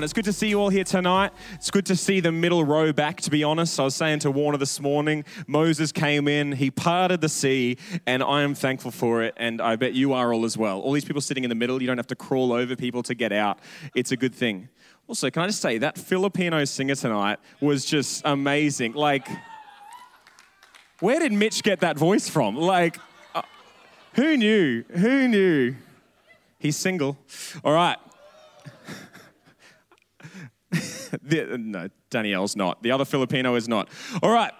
Everyone. It's good to see you all here tonight. It's good to see the middle row back, to be honest. I was saying to Warner this morning, Moses came in, he parted the sea, and I am thankful for it, and I bet you are all as well. All these people sitting in the middle, you don't have to crawl over people to get out. It's a good thing. Also, can I just say, that Filipino singer tonight was just amazing. Like, where did Mitch get that voice from? Like, uh, who knew? Who knew? He's single. All right. the, no, Danielle's not. The other Filipino is not. All right.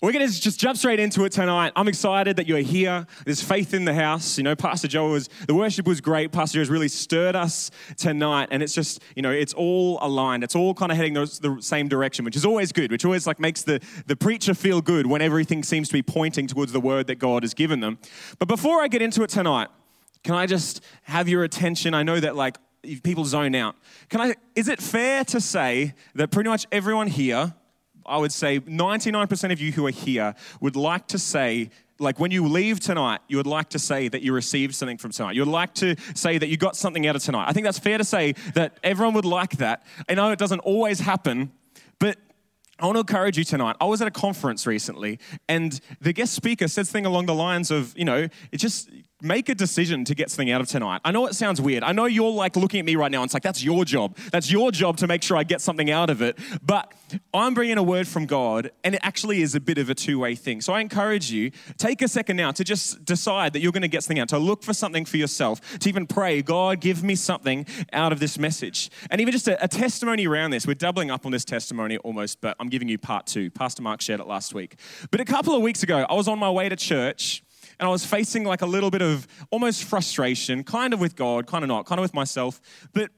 We're going to just jump straight into it tonight. I'm excited that you're here. There's faith in the house. You know, Pastor Joe was, the worship was great. Pastor Joe has really stirred us tonight. And it's just, you know, it's all aligned. It's all kind of heading the, the same direction, which is always good, which always like makes the, the preacher feel good when everything seems to be pointing towards the word that God has given them. But before I get into it tonight, can I just have your attention? I know that like people zone out. Can I, is it fair to say that pretty much everyone here, I would say 99% of you who are here would like to say, like when you leave tonight, you would like to say that you received something from tonight. You would like to say that you got something out of tonight. I think that's fair to say that everyone would like that. I know it doesn't always happen, but I want to encourage you tonight. I was at a conference recently, and the guest speaker said something along the lines of, you know, it just make a decision to get something out of tonight. I know it sounds weird. I know you're like looking at me right now and it's like, that's your job. That's your job to make sure I get something out of it. But I'm bringing a word from God and it actually is a bit of a two way thing. So I encourage you, take a second now to just decide that you're going to get something out, to look for something for yourself, to even pray, God, give me something out of this message. And even just a, a testimony around this. We're doubling up on this testimony almost, but I'm giving you part two. Pastor Mark shared it last week. But a couple of weeks ago, I was on my way to church and I was facing like a little bit of almost frustration, kind of with God, kind of not, kind of with myself. But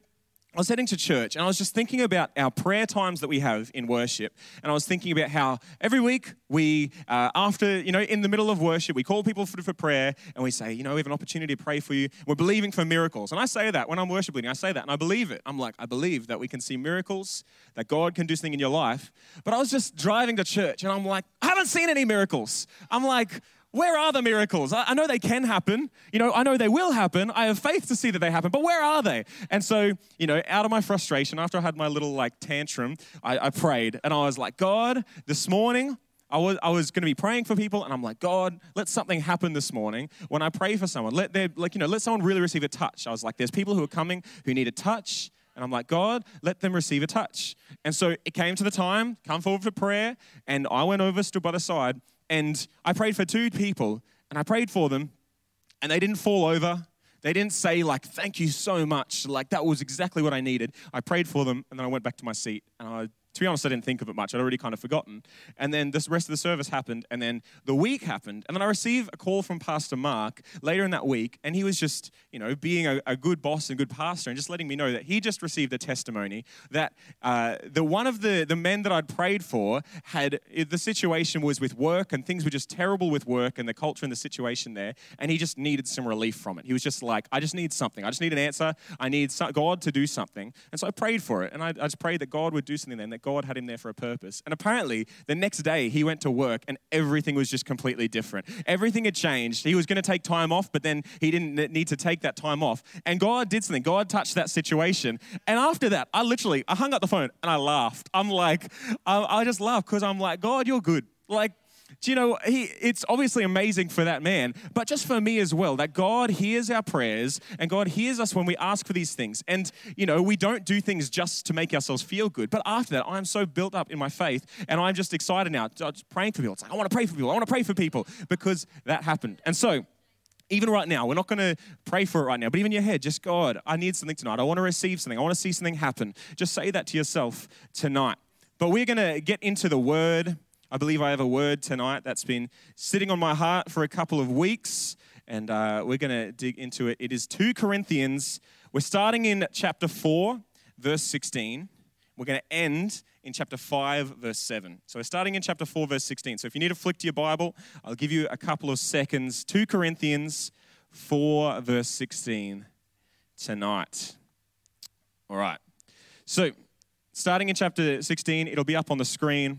I was heading to church and I was just thinking about our prayer times that we have in worship. And I was thinking about how every week we, uh, after, you know, in the middle of worship, we call people for, for, prayer and we say, you know, we have an opportunity to pray for you. We're believing for miracles. And I say that when I'm worship leading, I say that and I believe it. I'm like, I believe that we can see miracles, that God can do something in your life. But I was just driving to church and I'm like, I haven't seen any miracles. I'm like, where are the miracles? I, know they can happen. You know, I know they will happen. I have faith to see that they happen, but where are they? And so, you know, out of my frustration, after I had my little like tantrum, I, I prayed and I was like, God, this morning, I was, I was going to be praying for people, and I'm like, God, let something happen this morning. When I pray for someone, let their, like, you know, let someone really receive a touch. I was like, there's people who are coming who need a touch, and I'm like, God, let them receive a touch. And so it came to the time, come forward for prayer, and I went over, stood by the side, and I prayed for two people, and I prayed for them, and they didn't fall over. They didn't say, like, thank you so much. Like, that was exactly what I needed. I prayed for them, and then I went back to my seat, and I to be honest, I didn't think of it much. I'd already kind of forgotten. And then this rest of the service happened, and then the week happened, and then I received a call from Pastor Mark later in that week, and he was just, you know, being a, a good boss and good pastor, and just letting me know that he just received a testimony that uh, the one of the the men that I'd prayed for had the situation was with work, and things were just terrible with work and the culture and the situation there, and he just needed some relief from it. He was just like, I just need something. I just need an answer. I need God to do something, and so I prayed for it, and I, I just prayed that God would do something then. That God had him there for a purpose. And apparently, the next day he went to work and everything was just completely different. Everything had changed. He was going to take time off, but then he didn't need to take that time off. And God did something. God touched that situation. And after that, I literally, I hung up the phone and I laughed. I'm like, I, I just laughed because I'm like, God, you're good. Like, do you know, he, it's obviously amazing for that man, but just for me as well, that God hears our prayers and God hears us when we ask for these things. And, you know, we don't do things just to make ourselves feel good. But after that, I'm so built up in my faith and I'm just excited now, just praying for people. It's like, I want to pray for people. I want to pray for people because that happened. And so, even right now, we're not going to pray for it right now, but even your head, just God, I need something tonight. I want to receive something. I want to see something happen. Just say that to yourself tonight. But we're going to get into the word I believe I have a word tonight that's been sitting on my heart for a couple of weeks, and uh, we're going to dig into it. It is 2 Corinthians. We're starting in chapter 4, verse 16. We're going to end in chapter 5, verse 7. So we're starting in chapter 4, verse 16. So if you need to flick to your Bible, I'll give you a couple of seconds. 2 Corinthians 4, verse 16 tonight. All right. So starting in chapter 16, it'll be up on the screen.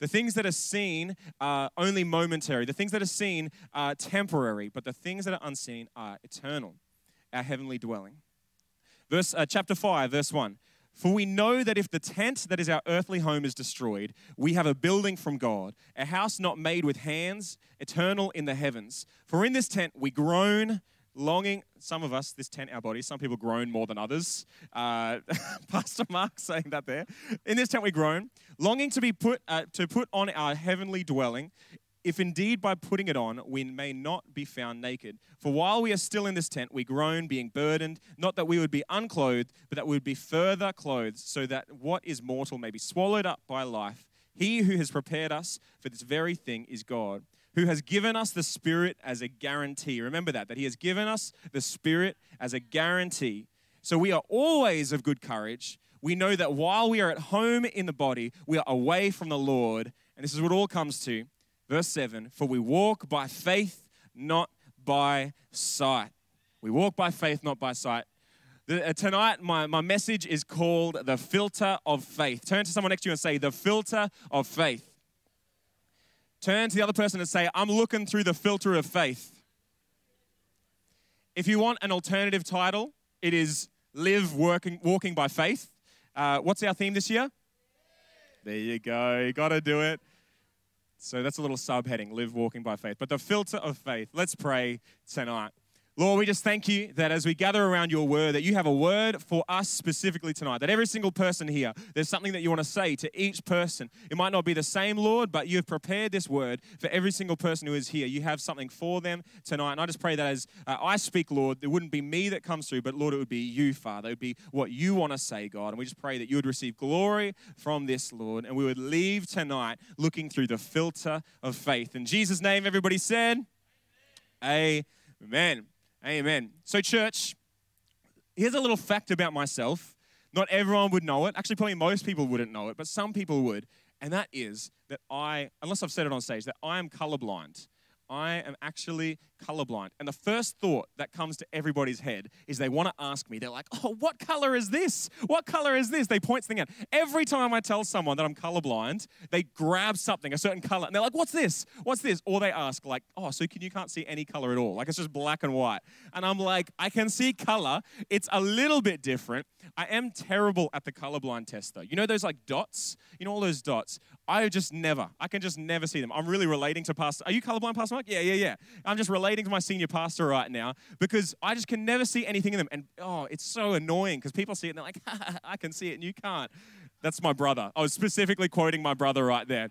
The things that are seen are only momentary. The things that are seen are temporary, but the things that are unseen are eternal. Our heavenly dwelling. Verse uh, chapter 5, verse 1. For we know that if the tent that is our earthly home is destroyed, we have a building from God, a house not made with hands, eternal in the heavens. For in this tent we groan longing, some of us, this tent, our bodies, some people groan more than others. Uh, Pastor Mark saying that there. In this tent we groan, longing to be put, uh, to put on our heavenly dwelling, if indeed by putting it on we may not be found naked. For while we are still in this tent, we groan, being burdened, not that we would be unclothed, but that we would be further clothed, so that what is mortal may be swallowed up by life. He who has prepared us for this very thing is God who has given us the Spirit as a guarantee. Remember that, that He has given us the Spirit as a guarantee. So we are always of good courage. We know that while we are at home in the body, we are away from the Lord. And this is what all comes to. Verse 7 For we walk by faith, not by sight. We walk by faith, not by sight. The, uh, tonight, my, my message is called The Filter of Faith. Turn to someone next to you and say, The Filter of Faith. Turn to the other person and say, I'm looking through the filter of faith. If you want an alternative title, it is Live Working, Walking by Faith. Uh, what's our theme this year? There you go. You got to do it. So that's a little subheading Live Walking by Faith. But the filter of faith. Let's pray tonight. Lord, we just thank you that as we gather around your word, that you have a word for us specifically tonight. That every single person here, there's something that you want to say to each person. It might not be the same, Lord, but you have prepared this word for every single person who is here. You have something for them tonight. And I just pray that as uh, I speak, Lord, it wouldn't be me that comes through, but Lord, it would be you, Father. It would be what you want to say, God. And we just pray that you would receive glory from this, Lord, and we would leave tonight looking through the filter of faith. In Jesus' name, everybody said, Amen. Amen. Amen. So, church, here's a little fact about myself. Not everyone would know it. Actually, probably most people wouldn't know it, but some people would. And that is that I, unless I've said it on stage, that I am colorblind. I am actually colorblind. And the first thought that comes to everybody's head is they want to ask me, they're like, oh, what color is this? What color is this? They point something out. Every time I tell someone that I'm colorblind, they grab something, a certain color, and they're like, what's this? What's this? Or they ask, like, oh, so can you can't see any color at all? Like it's just black and white. And I'm like, I can see color. It's a little bit different. I am terrible at the colorblind test though. You know those like dots? You know all those dots? I just never, I can just never see them. I'm really relating to Pastor. Are you colorblind, Pastor Mike? Yeah, yeah, yeah. I'm just relating to my senior pastor right now because I just can never see anything in them. And oh, it's so annoying because people see it and they're like, I can see it and you can't. That's my brother. I was specifically quoting my brother right there.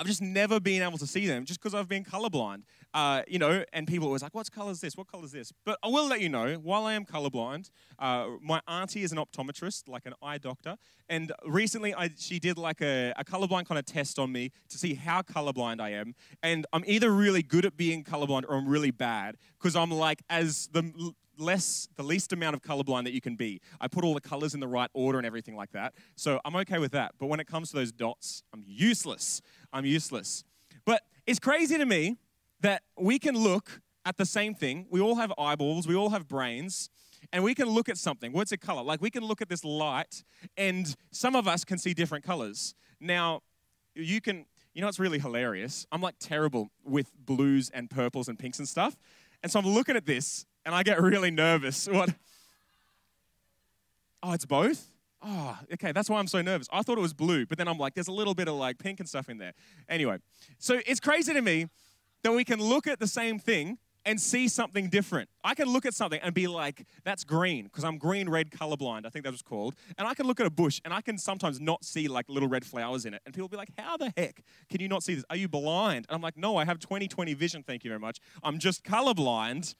I've just never been able to see them just because I've been colorblind. Uh, you know, and people are always like, "What color is this? What color is this?" But I will let you know, while I am colorblind, uh, my auntie is an optometrist, like an eye doctor, and recently I, she did like a, a colorblind kind of test on me to see how colorblind I am, and I'm either really good at being colorblind or I'm really bad because I'm like as the less the least amount of colorblind that you can be. I put all the colors in the right order and everything like that. So I'm okay with that. But when it comes to those dots, I'm useless. I'm useless. But it's crazy to me that we can look at the same thing. We all have eyeballs, we all have brains, and we can look at something. What's a color? Like we can look at this light, and some of us can see different colors. Now, you can, you know, it's really hilarious. I'm like terrible with blues and purples and pinks and stuff. And so I'm looking at this, and I get really nervous. What? Oh, it's both? Oh, okay, that's why I'm so nervous. I thought it was blue, but then I'm like, there's a little bit of like pink and stuff in there. Anyway, so it's crazy to me that we can look at the same thing and see something different. I can look at something and be like, that's green, because I'm green red colorblind, I think that was called. And I can look at a bush and I can sometimes not see like little red flowers in it. And people be like, how the heck can you not see this? Are you blind? And I'm like, no, I have 20 20 vision, thank you very much. I'm just colorblind.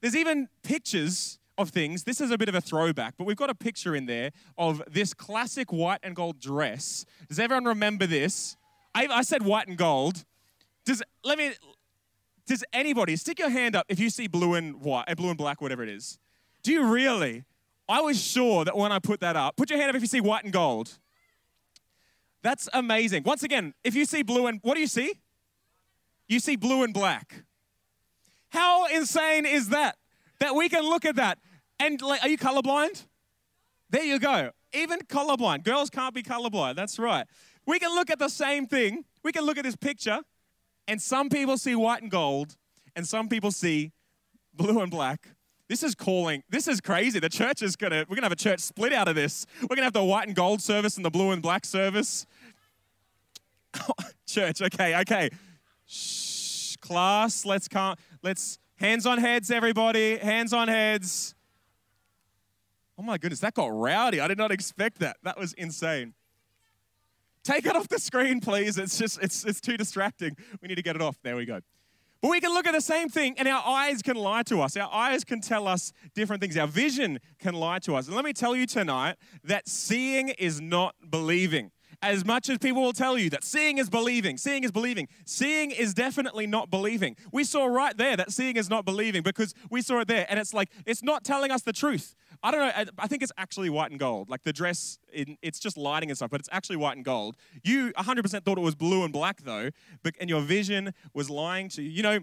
There's even pictures of things. This is a bit of a throwback, but we've got a picture in there of this classic white and gold dress. Does everyone remember this? I, I said white and gold. Does let me Does anybody stick your hand up if you see blue and white, uh, blue and black, whatever it is? Do you really? I was sure that when I put that up, put your hand up if you see white and gold. That's amazing. Once again, if you see blue and what do you see? You see blue and black. How insane is that? That we can look at that and like, are you colorblind? There you go. Even colorblind. Girls can't be colorblind. That's right. We can look at the same thing. We can look at this picture, and some people see white and gold, and some people see blue and black. This is calling. This is crazy. The church is gonna. We're gonna have a church split out of this. We're gonna have the white and gold service and the blue and black service. church. Okay. Okay. Shh. Class. Let's come. Let's hands on heads, everybody. Hands on heads. Oh my goodness, that got rowdy. I did not expect that. That was insane. Take it off the screen, please. It's just, it's, it's too distracting. We need to get it off. There we go. But we can look at the same thing and our eyes can lie to us. Our eyes can tell us different things. Our vision can lie to us. And let me tell you tonight that seeing is not believing. As much as people will tell you that seeing is believing, seeing is believing, seeing is definitely not believing. We saw right there that seeing is not believing because we saw it there and it's like, it's not telling us the truth. I don't know. I think it's actually white and gold. Like the dress, in, it's just lighting and stuff, but it's actually white and gold. You 100% thought it was blue and black though, and your vision was lying to you. You know,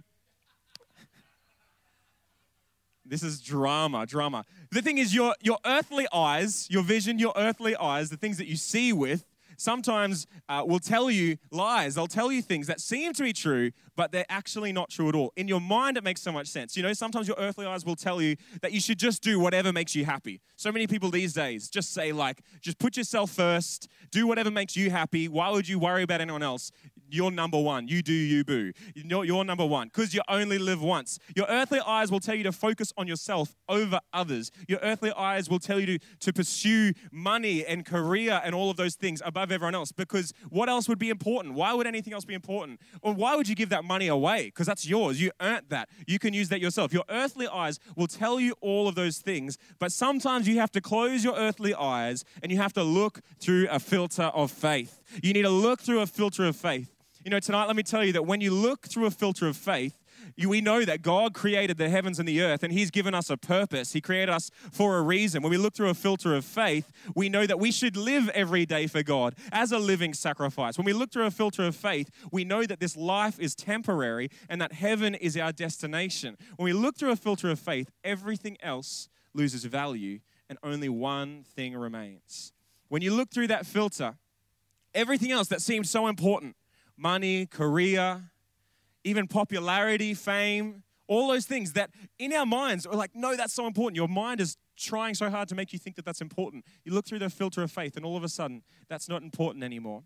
this is drama, drama. The thing is, your, your earthly eyes, your vision, your earthly eyes, the things that you see with, sometimes uh, will tell you lies. They'll tell you things that seem to be true, but they're actually not true at all. In your mind, it makes so much sense. You know, sometimes your earthly eyes will tell you that you should just do whatever makes you happy. So many people these days just say, like, just put yourself first, do whatever makes you happy. Why would you worry about anyone else? You're number one. You do you, boo. You're, you're number one because you only live once. Your earthly eyes will tell you to focus on yourself over others. Your earthly eyes will tell you to, to pursue money and career and all of those things above everyone else because what else would be important? Why would anything else be important? Or why would you give that money away? Because that's yours. You earned that. You can use that yourself. Your earthly eyes will tell you all of those things, but sometimes you have to close your earthly eyes and you have to look through a filter of faith. You need to look through a filter of faith. You know, tonight, let me tell you that when you look through a filter of faith, we know that God created the heavens and the earth and He's given us a purpose. He created us for a reason. When we look through a filter of faith, we know that we should live every day for God as a living sacrifice. When we look through a filter of faith, we know that this life is temporary and that heaven is our destination. When we look through a filter of faith, everything else loses value and only one thing remains. When you look through that filter, everything else that seemed so important money, career, even popularity, fame, all those things that in our minds are like, no, that's so important. Your mind is trying so hard to make you think that that's important. You look through the filter of faith, and all of a sudden, that's not important anymore.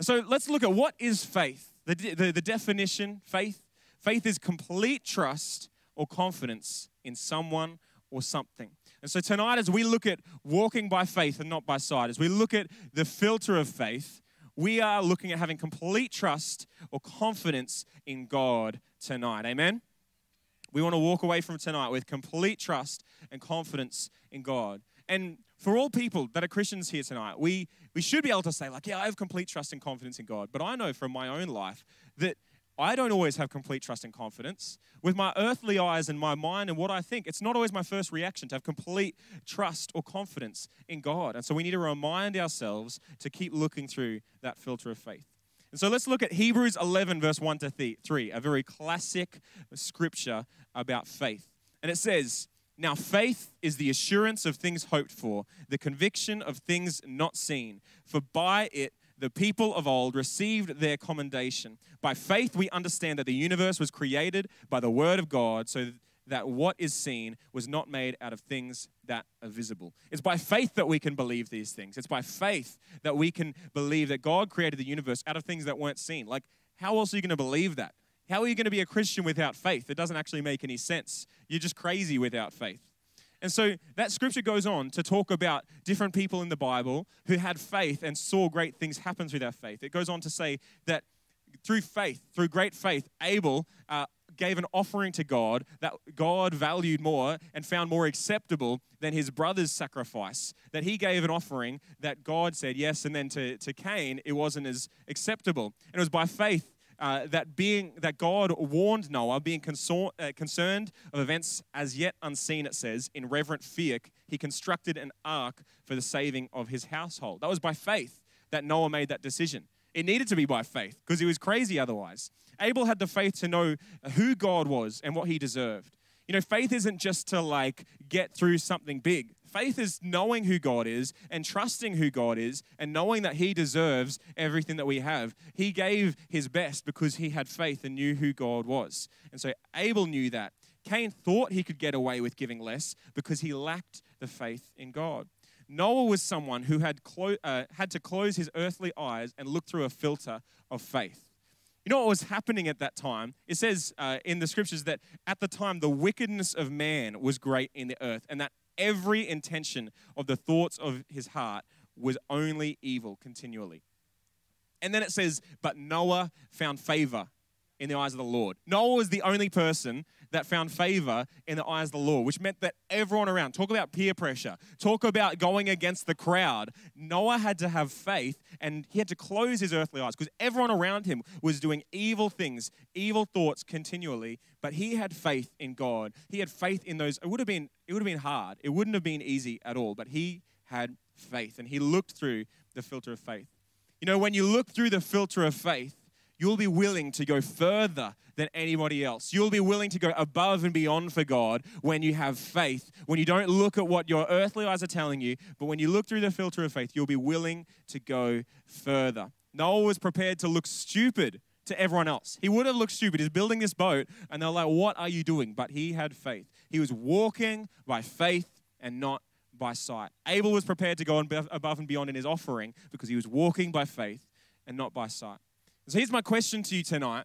So let's look at what is faith. The, the, the definition faith faith is complete trust or confidence in someone or something. And so tonight, as we look at walking by faith and not by sight, as we look at the filter of faith, we are looking at having complete trust or confidence in God tonight. Amen? We want to walk away from tonight with complete trust and confidence in God. And for all people that are Christians here tonight, we, we should be able to say, like, yeah, I have complete trust and confidence in God. But I know from my own life that I don't always have complete trust and confidence. With my earthly eyes and my mind and what I think, it's not always my first reaction to have complete trust or confidence in God. And so we need to remind ourselves to keep looking through that filter of faith. And so let's look at Hebrews 11, verse 1 to 3, a very classic scripture about faith. And it says, Now faith is the assurance of things hoped for, the conviction of things not seen. For by it, the people of old received their commendation. By faith, we understand that the universe was created by the word of God, so that what is seen was not made out of things that are visible. It's by faith that we can believe these things. It's by faith that we can believe that God created the universe out of things that weren't seen. Like, how else are you going to believe that? How are you going to be a Christian without faith? It doesn't actually make any sense. You're just crazy without faith. And so that scripture goes on to talk about different people in the Bible who had faith and saw great things happen through their faith. It goes on to say that through faith, through great faith, Abel uh, gave an offering to God that God valued more and found more acceptable than his brother's sacrifice. That he gave an offering that God said yes, and then to, to Cain, it wasn't as acceptable. And it was by faith uh, that being that God warned Noah, being consor- uh, concerned of events as yet unseen, it says, in reverent fear, he constructed an ark for the saving of his household. That was by faith that Noah made that decision. It needed to be by faith because he was crazy otherwise. Abel had the faith to know who God was and what he deserved. You know, faith isn't just to like get through something big. Faith is knowing who God is and trusting who God is and knowing that He deserves everything that we have. He gave His best because he had faith and knew who God was. And so Abel knew that. Cain thought he could get away with giving less because he lacked the faith in God. Noah was someone who had, clo- uh, had to close his earthly eyes and look through a filter of faith. You know what was happening at that time? It says uh, in the scriptures that at the time the wickedness of man was great in the earth, and that every intention of the thoughts of his heart was only evil continually. And then it says, But Noah found favor in the eyes of the Lord. Noah was the only person that found favor in the eyes of the Lord, which meant that everyone around, talk about peer pressure, talk about going against the crowd. Noah had to have faith and he had to close his earthly eyes because everyone around him was doing evil things, evil thoughts continually, but he had faith in God. He had faith in those. It would have been it would have been hard. It wouldn't have been easy at all, but he had faith and he looked through the filter of faith. You know, when you look through the filter of faith, you'll be willing to go further than anybody else. You'll be willing to go above and beyond for God when you have faith, when you don't look at what your earthly eyes are telling you, but when you look through the filter of faith, you'll be willing to go further. Noah was prepared to look stupid to everyone else. He would have looked stupid. He's building this boat, and they're like, What are you doing? But he had faith. He was walking by faith and not by sight. Abel was prepared to go above and beyond in his offering because he was walking by faith and not by sight. So here's my question to you tonight.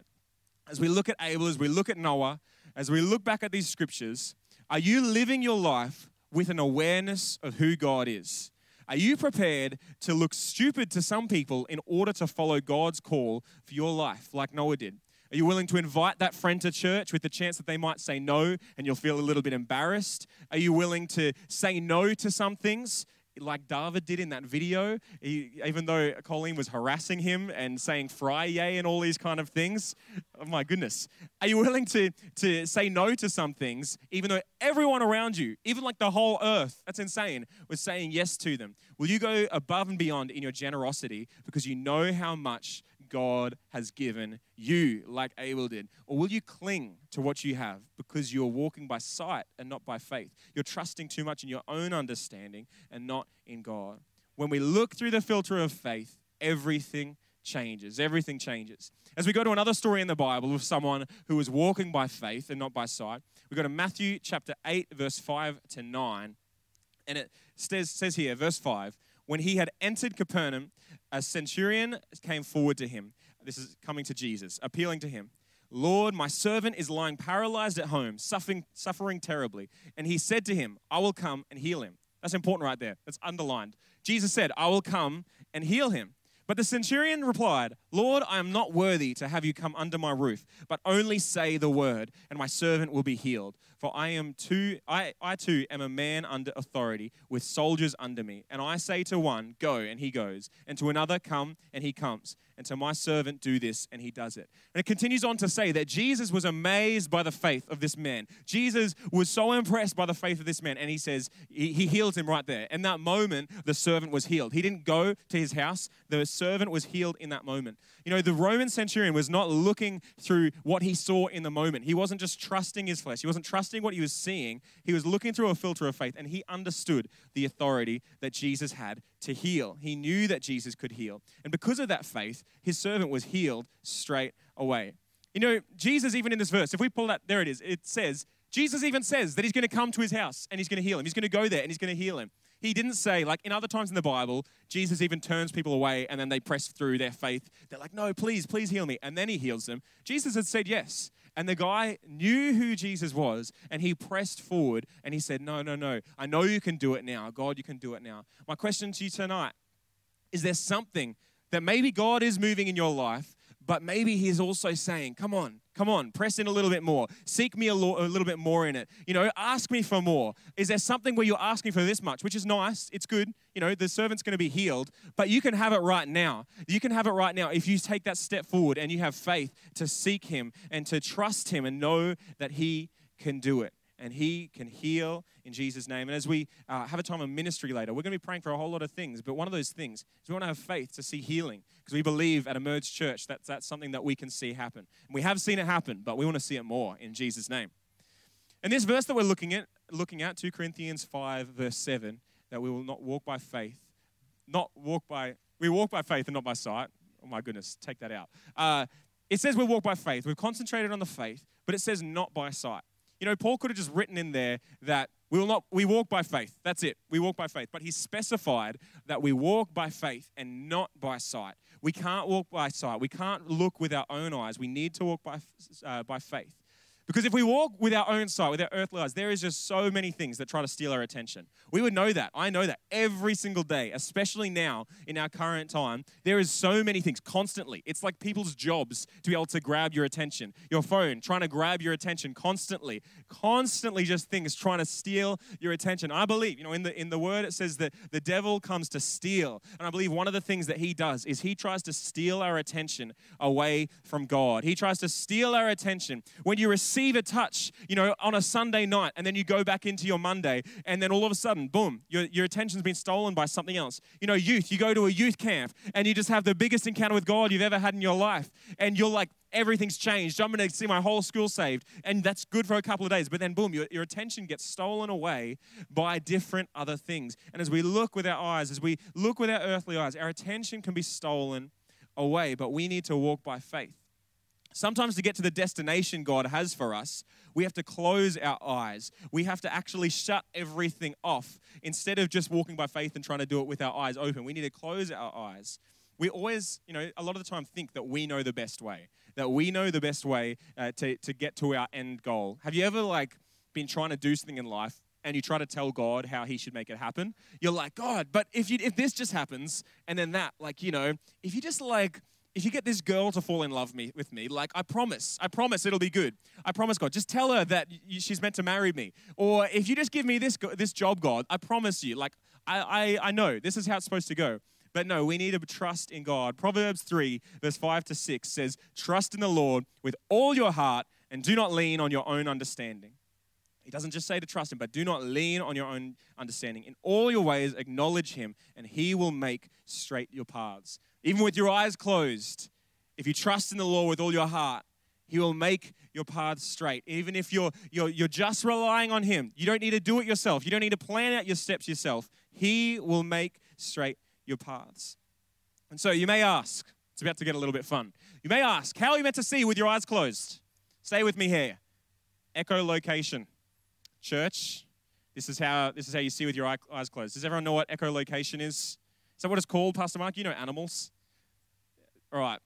As we look at Abel, as we look at Noah, as we look back at these scriptures, are you living your life with an awareness of who God is? Are you prepared to look stupid to some people in order to follow God's call for your life, like Noah did? Are you willing to invite that friend to church with the chance that they might say no and you'll feel a little bit embarrassed? Are you willing to say no to some things like David did in that video, he, even though Colleen was harassing him and saying fry yay and all these kind of things. Oh my goodness. Are you willing to, to say no to some things, even though everyone around you, even like the whole earth, that's insane, was saying yes to them? Will you go above and beyond in your generosity because you know how much God has given you, like Abel did? Or will you cling to what you have because you're walking by sight and not by faith? You're trusting too much in your own understanding and not in God. When we look through the filter of faith, everything changes. Everything changes. As we go to another story in the Bible of someone who was walking by faith and not by sight, we go to Matthew chapter 8, verse 5 to 9. And it says, says here, verse 5 When he had entered Capernaum, a centurion came forward to him. This is coming to Jesus, appealing to him. Lord, my servant is lying paralyzed at home, suffering, suffering terribly. And he said to him, I will come and heal him. That's important right there. That's underlined. Jesus said, I will come and heal him. But the centurion replied, Lord, I am not worthy to have you come under my roof, but only say the word, and my servant will be healed. For I am too I, I too am a man under authority, with soldiers under me. And I say to one, Go, and he goes, and to another, Come, and he comes and to my servant do this, and he does it. And it continues on to say that Jesus was amazed by the faith of this man. Jesus was so impressed by the faith of this man, and he says, he, he heals him right there. In that moment, the servant was healed. He didn't go to his house, the servant was healed in that moment. You know, the Roman centurion was not looking through what he saw in the moment. He wasn't just trusting his flesh, he wasn't trusting what he was seeing. He was looking through a filter of faith, and he understood the authority that Jesus had to heal. He knew that Jesus could heal. And because of that faith, his servant was healed straight away. You know, Jesus, even in this verse, if we pull that, there it is, it says, Jesus even says that he's going to come to his house and he's going to heal him. He's going to go there and he's going to heal him. He didn't say, like in other times in the Bible, Jesus even turns people away and then they press through their faith. They're like, no, please, please heal me. And then he heals them. Jesus had said yes. And the guy knew who Jesus was and he pressed forward and he said, No, no, no. I know you can do it now. God, you can do it now. My question to you tonight is there something that maybe God is moving in your life, but maybe He's also saying, Come on, come on, press in a little bit more. Seek me a, lo- a little bit more in it. You know, ask me for more. Is there something where you're asking for this much, which is nice? It's good. You know, the servant's going to be healed, but you can have it right now. You can have it right now if you take that step forward and you have faith to seek Him and to trust Him and know that He can do it and He can heal in Jesus' name. And as we uh, have a time of ministry later, we're going to be praying for a whole lot of things. But one of those things is we want to have faith to see healing because we believe at Emerge Church that that's something that we can see happen. And we have seen it happen, but we want to see it more in Jesus' name. And this verse that we're looking at, looking at 2 Corinthians 5, verse 7, that we will not walk by faith, not walk by, we walk by faith and not by sight. Oh my goodness, take that out. Uh, it says we walk by faith. We've concentrated on the faith, but it says not by sight. You know, Paul could have just written in there that we will not we walk by faith. That's it. We walk by faith. But he specified that we walk by faith and not by sight. We can't walk by sight. We can't look with our own eyes. We need to walk by uh, by faith. Because if we walk with our own sight, with our earthly eyes, there is just so many things that try to steal our attention. We would know that. I know that every single day, especially now in our current time. There is so many things constantly. It's like people's jobs to be able to grab your attention. Your phone trying to grab your attention constantly. Constantly just things trying to steal your attention. I believe, you know, in the in the word it says that the devil comes to steal. And I believe one of the things that he does is he tries to steal our attention away from God. He tries to steal our attention. When you receive receive a touch, you know, on a Sunday night, and then you go back into your Monday, and then all of a sudden, boom, your, your attention's been stolen by something else. You know, youth, you go to a youth camp, and you just have the biggest encounter with God you've ever had in your life, and you're like, everything's changed. I'm going to see my whole school saved. And that's good for a couple of days. But then, boom, your, your attention gets stolen away by different other things. And as we look with our eyes, as we look with our earthly eyes, our attention can be stolen away. But we need to walk by faith. Sometimes to get to the destination God has for us, we have to close our eyes. We have to actually shut everything off instead of just walking by faith and trying to do it with our eyes open. We need to close our eyes. We always, you know, a lot of the time think that we know the best way, that we know the best way uh, to, to get to our end goal. Have you ever, like, been trying to do something in life and you try to tell God how he should make it happen? You're like, God, but if, you, if this just happens and then that, like, you know, if you just, like, if you get this girl to fall in love me, with me, like I promise, I promise it'll be good. I promise God. Just tell her that she's meant to marry me. Or if you just give me this this job, God, I promise you. Like I, I, I know this is how it's supposed to go. But no, we need to trust in God. Proverbs 3, verse 5 to 6 says, Trust in the Lord with all your heart and do not lean on your own understanding. He doesn't just say to trust Him, but do not lean on your own understanding. In all your ways, acknowledge Him, and He will make straight your paths. Even with your eyes closed, if you trust in the Lord with all your heart, He will make your paths straight. Even if you're, you're, you're just relying on Him, you don't need to do it yourself. You don't need to plan out your steps yourself. He will make straight your paths. And so you may ask, it's about to get a little bit fun. You may ask, how are you meant to see with your eyes closed? Stay with me here. Echolocation. Church, this is how, this is how you see with your eyes closed. Does everyone know what echolocation is? Is that what it's called, Pastor Mark? You know animals. All right.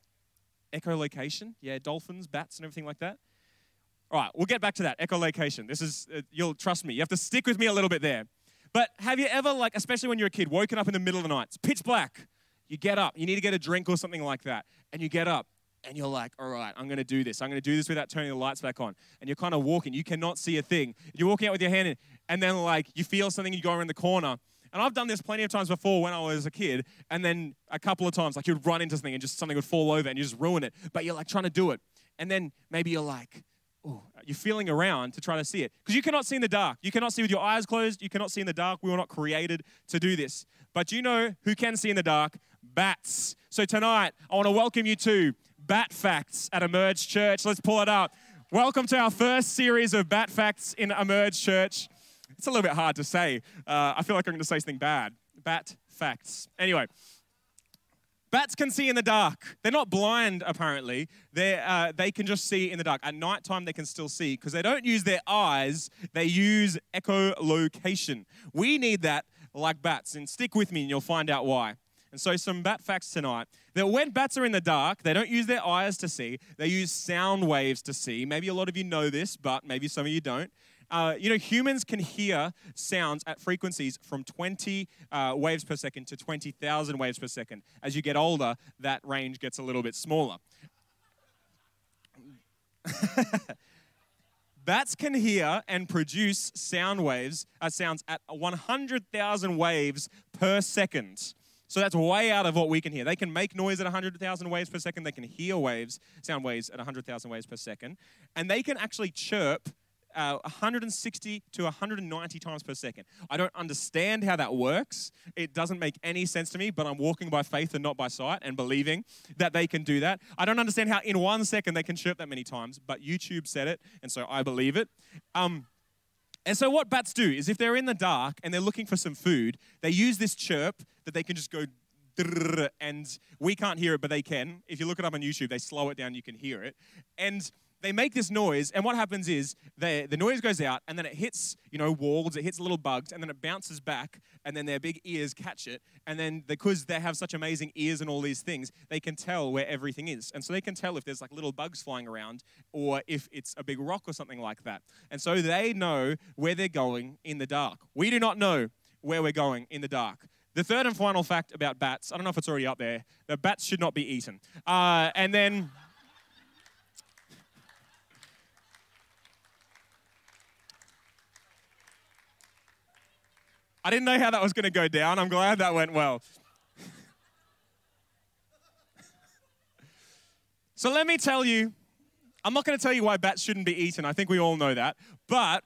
Echolocation. Yeah, dolphins, bats, and everything like that. All right, we'll get back to that. Echolocation. This is, uh, you'll trust me. You have to stick with me a little bit there. But have you ever, like, especially when you're a kid, woken up in the middle of the night? It's pitch black. You get up. You need to get a drink or something like that. And you get up and you're like, all right, I'm going to do this. I'm going to do this without turning the lights back on. And you're kind of walking. You cannot see a thing. You're walking out with your hand in, and then, like, you feel something, you go around the corner, and I've done this plenty of times before when I was a kid, and then a couple of times, like you'd run into something and just something would fall over and you just ruin it. But you're like trying to do it. And then maybe you're like, oh, you're feeling around to try to see it. Because you cannot see in the dark. You cannot see with your eyes closed. You cannot see in the dark. We were not created to do this. But you know who can see in the dark? Bats. So tonight, I want to welcome you to Bat Facts at Emerge Church. Let's pull it up. Welcome to our first series of Bat Facts in Emerge Church. It's a little bit hard to say. Uh, I feel like I'm going to say something bad. Bat facts. Anyway, bats can see in the dark. They're not blind, apparently. they uh, they can just see in the dark. At night time, they can still see because they don't use their eyes, they use echolocation. We need that like bats. And stick with me and you'll find out why. And so, some bat facts tonight that when bats are in the dark, they don't use their eyes to see, they use sound waves to see. Maybe a lot of you know this, but maybe some of you don't. Uh, you know, humans can hear sounds at frequencies from 20 uh, waves per second to 20,000 waves per second. As you get older, that range gets a little bit smaller. Bats can hear and produce sound waves, uh, sounds at 100,000 waves per second. So that's way out of what we can hear. They can make noise at 100,000 waves per second. They can hear waves, sound waves at 100,000 waves per second. And they can actually chirp uh, 160 to 190 times per second. I don't understand how that works. It doesn't make any sense to me, but I'm walking by faith and not by sight and believing that they can do that. I don't understand how in one second they can chirp that many times, but YouTube said it, and so I believe it. Um, and so, what bats do is if they're in the dark and they're looking for some food, they use this chirp that they can just go and we can't hear it, but they can. If you look it up on YouTube, they slow it down, you can hear it. And they make this noise, and what happens is they, the noise goes out, and then it hits, you know, walls, it hits little bugs, and then it bounces back, and then their big ears catch it, and then because they have such amazing ears and all these things, they can tell where everything is, and so they can tell if there's like little bugs flying around, or if it's a big rock or something like that, and so they know where they're going in the dark. We do not know where we're going in the dark. The third and final fact about bats, I don't know if it's already up there, that bats should not be eaten. Uh, and then. I didn't know how that was going to go down. I'm glad that went well. so let me tell you, I'm not going to tell you why bats shouldn't be eaten. I think we all know that. But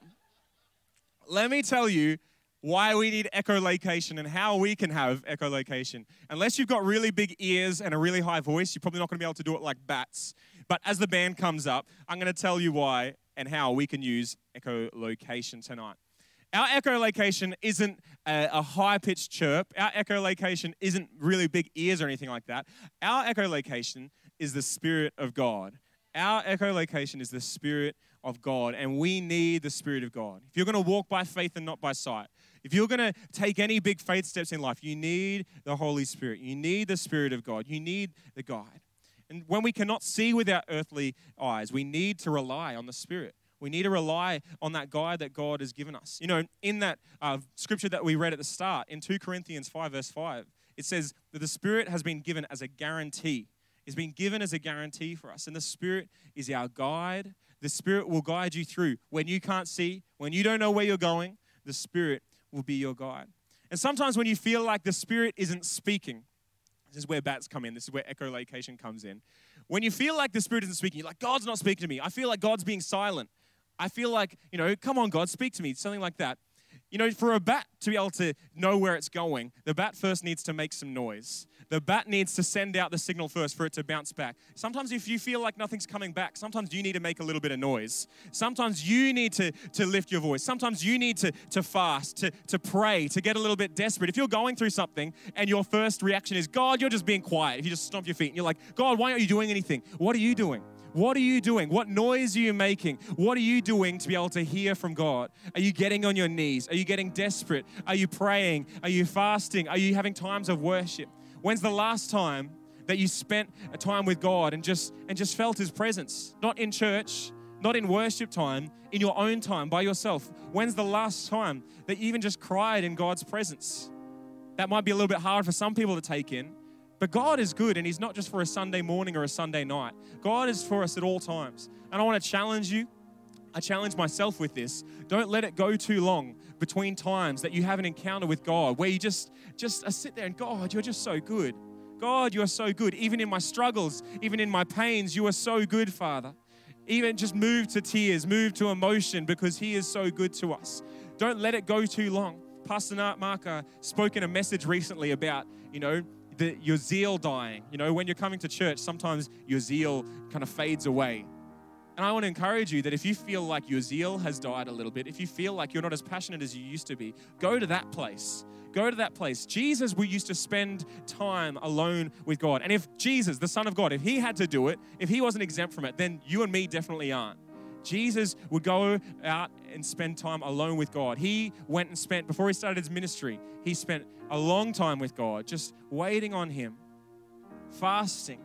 let me tell you why we need echolocation and how we can have echolocation. Unless you've got really big ears and a really high voice, you're probably not going to be able to do it like bats. But as the band comes up, I'm going to tell you why and how we can use echolocation tonight. Our echolocation isn't a, a high pitched chirp. Our echolocation isn't really big ears or anything like that. Our echolocation is the Spirit of God. Our echolocation is the Spirit of God, and we need the Spirit of God. If you're going to walk by faith and not by sight, if you're going to take any big faith steps in life, you need the Holy Spirit. You need the Spirit of God. You need the guide. And when we cannot see with our earthly eyes, we need to rely on the Spirit. We need to rely on that guide that God has given us. You know, in that uh, scripture that we read at the start, in 2 Corinthians 5, verse 5, it says that the Spirit has been given as a guarantee. It's been given as a guarantee for us. And the Spirit is our guide. The Spirit will guide you through. When you can't see, when you don't know where you're going, the Spirit will be your guide. And sometimes when you feel like the Spirit isn't speaking, this is where bats come in, this is where echolocation comes in. When you feel like the Spirit isn't speaking, you're like, God's not speaking to me. I feel like God's being silent. I feel like, you know, come on, God, speak to me, something like that. You know, for a bat to be able to know where it's going, the bat first needs to make some noise. The bat needs to send out the signal first for it to bounce back. Sometimes, if you feel like nothing's coming back, sometimes you need to make a little bit of noise. Sometimes you need to, to lift your voice. Sometimes you need to, to fast, to, to pray, to get a little bit desperate. If you're going through something and your first reaction is, God, you're just being quiet, if you just stomp your feet and you're like, God, why aren't you doing anything? What are you doing? What are you doing? What noise are you making? What are you doing to be able to hear from God? Are you getting on your knees? Are you getting desperate? Are you praying? Are you fasting? Are you having times of worship? When's the last time that you spent a time with God and just and just felt his presence? Not in church, not in worship time, in your own time by yourself. When's the last time that you even just cried in God's presence? That might be a little bit hard for some people to take in, but God is good, and He's not just for a Sunday morning or a Sunday night. God is for us at all times. And I want to challenge you. I challenge myself with this. Don't let it go too long between times that you have an encounter with God where you just just sit there and God, you're just so good. God, you are so good. Even in my struggles, even in my pains, you are so good, Father. Even just move to tears, move to emotion because He is so good to us. Don't let it go too long. Pastor Mark uh, spoke in a message recently about, you know, the, your zeal dying. You know, when you're coming to church, sometimes your zeal kind of fades away. And I want to encourage you that if you feel like your zeal has died a little bit, if you feel like you're not as passionate as you used to be, go to that place. Go to that place. Jesus, we used to spend time alone with God. And if Jesus, the Son of God, if he had to do it, if he wasn't exempt from it, then you and me definitely aren't. Jesus would go out and spend time alone with God. He went and spent, before he started his ministry, he spent a long time with God, just waiting on him, fasting.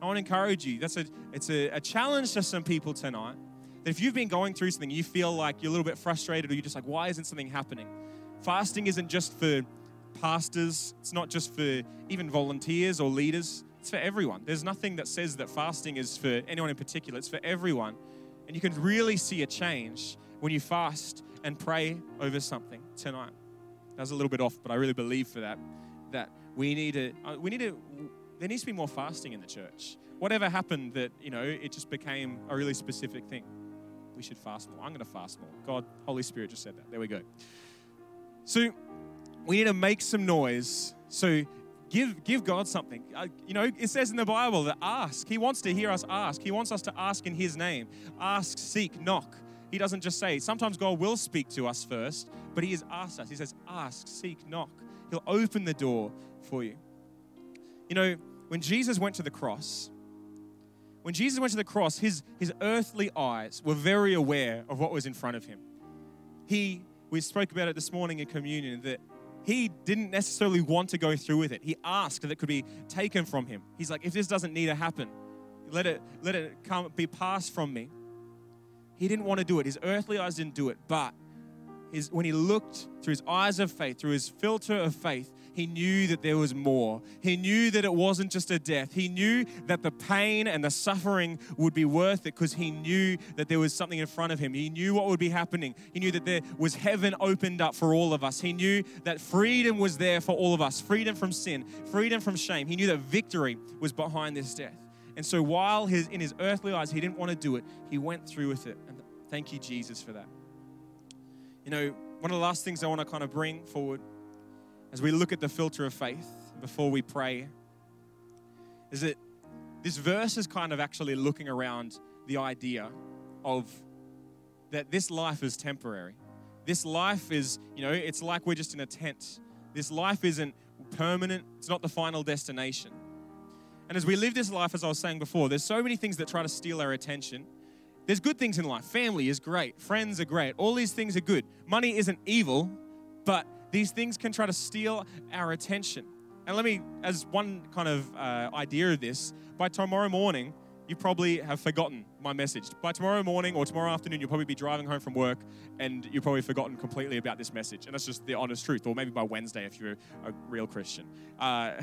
I want to encourage you. That's a it's a, a challenge to some people tonight. That if you've been going through something, you feel like you're a little bit frustrated, or you're just like, why isn't something happening? Fasting isn't just for pastors, it's not just for even volunteers or leaders, it's for everyone. There's nothing that says that fasting is for anyone in particular, it's for everyone And you can really see a change when you fast and pray over something tonight. That was a little bit off, but I really believe for that that we need to uh, we need to there needs to be more fasting in the church. Whatever happened that, you know, it just became a really specific thing. We should fast more. I'm going to fast more. God, Holy Spirit just said that. There we go. So we need to make some noise. So give give God something. Uh, you know, it says in the Bible that ask. He wants to hear us ask. He wants us to ask in His name. Ask, seek, knock. He doesn't just say. Sometimes God will speak to us first, but He has asked us. He says, ask, seek, knock. He'll open the door for you. You know, when Jesus went to the cross, when Jesus went to the cross, his, his earthly eyes were very aware of what was in front of him. He, we spoke about it this morning in communion, that he didn't necessarily want to go through with it. He asked that it could be taken from him. He's like, if this doesn't need to happen, let it, let it come be passed from me. He didn't want to do it. His earthly eyes didn't do it, but his, when he looked through his eyes of faith, through his filter of faith, he knew that there was more. He knew that it wasn't just a death. He knew that the pain and the suffering would be worth it because he knew that there was something in front of him. He knew what would be happening. He knew that there was heaven opened up for all of us. He knew that freedom was there for all of us freedom from sin, freedom from shame. He knew that victory was behind this death. And so while his, in his earthly eyes he didn't want to do it, he went through with it. And thank you, Jesus, for that. You know, one of the last things I want to kind of bring forward as we look at the filter of faith before we pray is that this verse is kind of actually looking around the idea of that this life is temporary. This life is, you know, it's like we're just in a tent. This life isn't permanent, it's not the final destination. And as we live this life, as I was saying before, there's so many things that try to steal our attention. There's good things in life. Family is great, friends are great, all these things are good. Money isn't evil, but these things can try to steal our attention. And let me, as one kind of uh, idea of this, by tomorrow morning, you probably have forgotten my message. By tomorrow morning or tomorrow afternoon, you'll probably be driving home from work and you've probably forgotten completely about this message. And that's just the honest truth. Or maybe by Wednesday if you're a real Christian. Uh,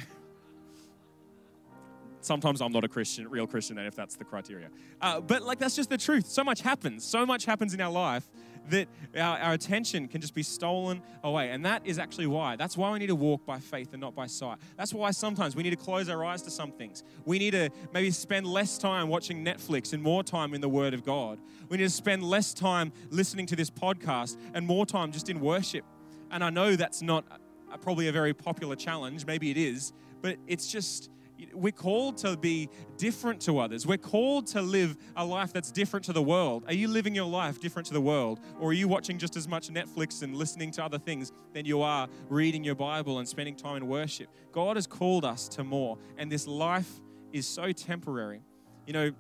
sometimes I'm not a Christian, real Christian, and if that's the criteria. Uh, but like that's just the truth. So much happens. So much happens in our life that our, our, attention can just be stolen away. And that is actually why. That's why we need to walk by faith and not by sight. That's why sometimes we need to close our eyes to some things. We need to maybe spend less time watching Netflix and more time in the Word of God. We need to spend less time listening to this podcast and more time just in worship. And I know that's not a, probably a very popular challenge. Maybe it is, but it's just we're called to be different to others. We're called to live a life that's different to the world. Are you living your life different to the world? Or are you watching just as much Netflix and listening to other things than you are reading your Bible and spending time in worship? God has called us to more, and this life is so temporary. You know,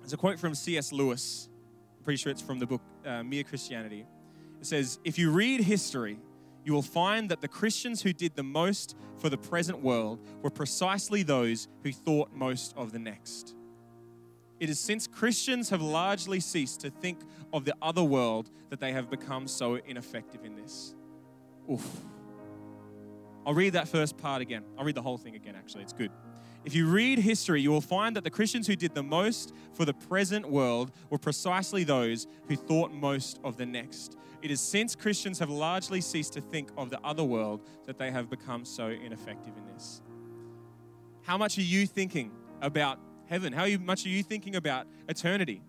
there's a quote from C.S. Lewis. I'm pretty sure it's from the book uh, Mere Christianity. It says, If you read history, you will find that the Christians who did the most for the present world were precisely those who thought most of the next. It is since Christians have largely ceased to think of the other world that they have become so ineffective in this. Oof. I'll read that first part again. I'll read the whole thing again, actually. It's good. If you read history, you will find that the Christians who did the most for the present world were precisely those who thought most of the next. It is since Christians have largely ceased to think of the other world that they have become so ineffective in this. How much are you thinking about heaven? How much are you thinking about eternity?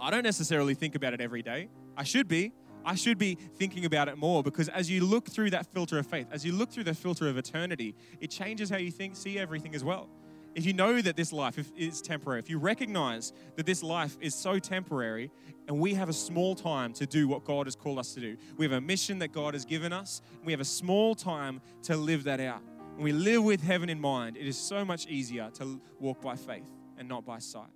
I don't necessarily think about it every day. I should be. I should be thinking about it more because as you look through that filter of faith, as you look through the filter of eternity, it changes how you think, see everything as well if you know that this life is temporary, if you recognize that this life is so temporary and we have a small time to do what God has called us to do, we have a mission that God has given us, we have a small time to live that out. When we live with heaven in mind, it is so much easier to walk by faith and not by sight.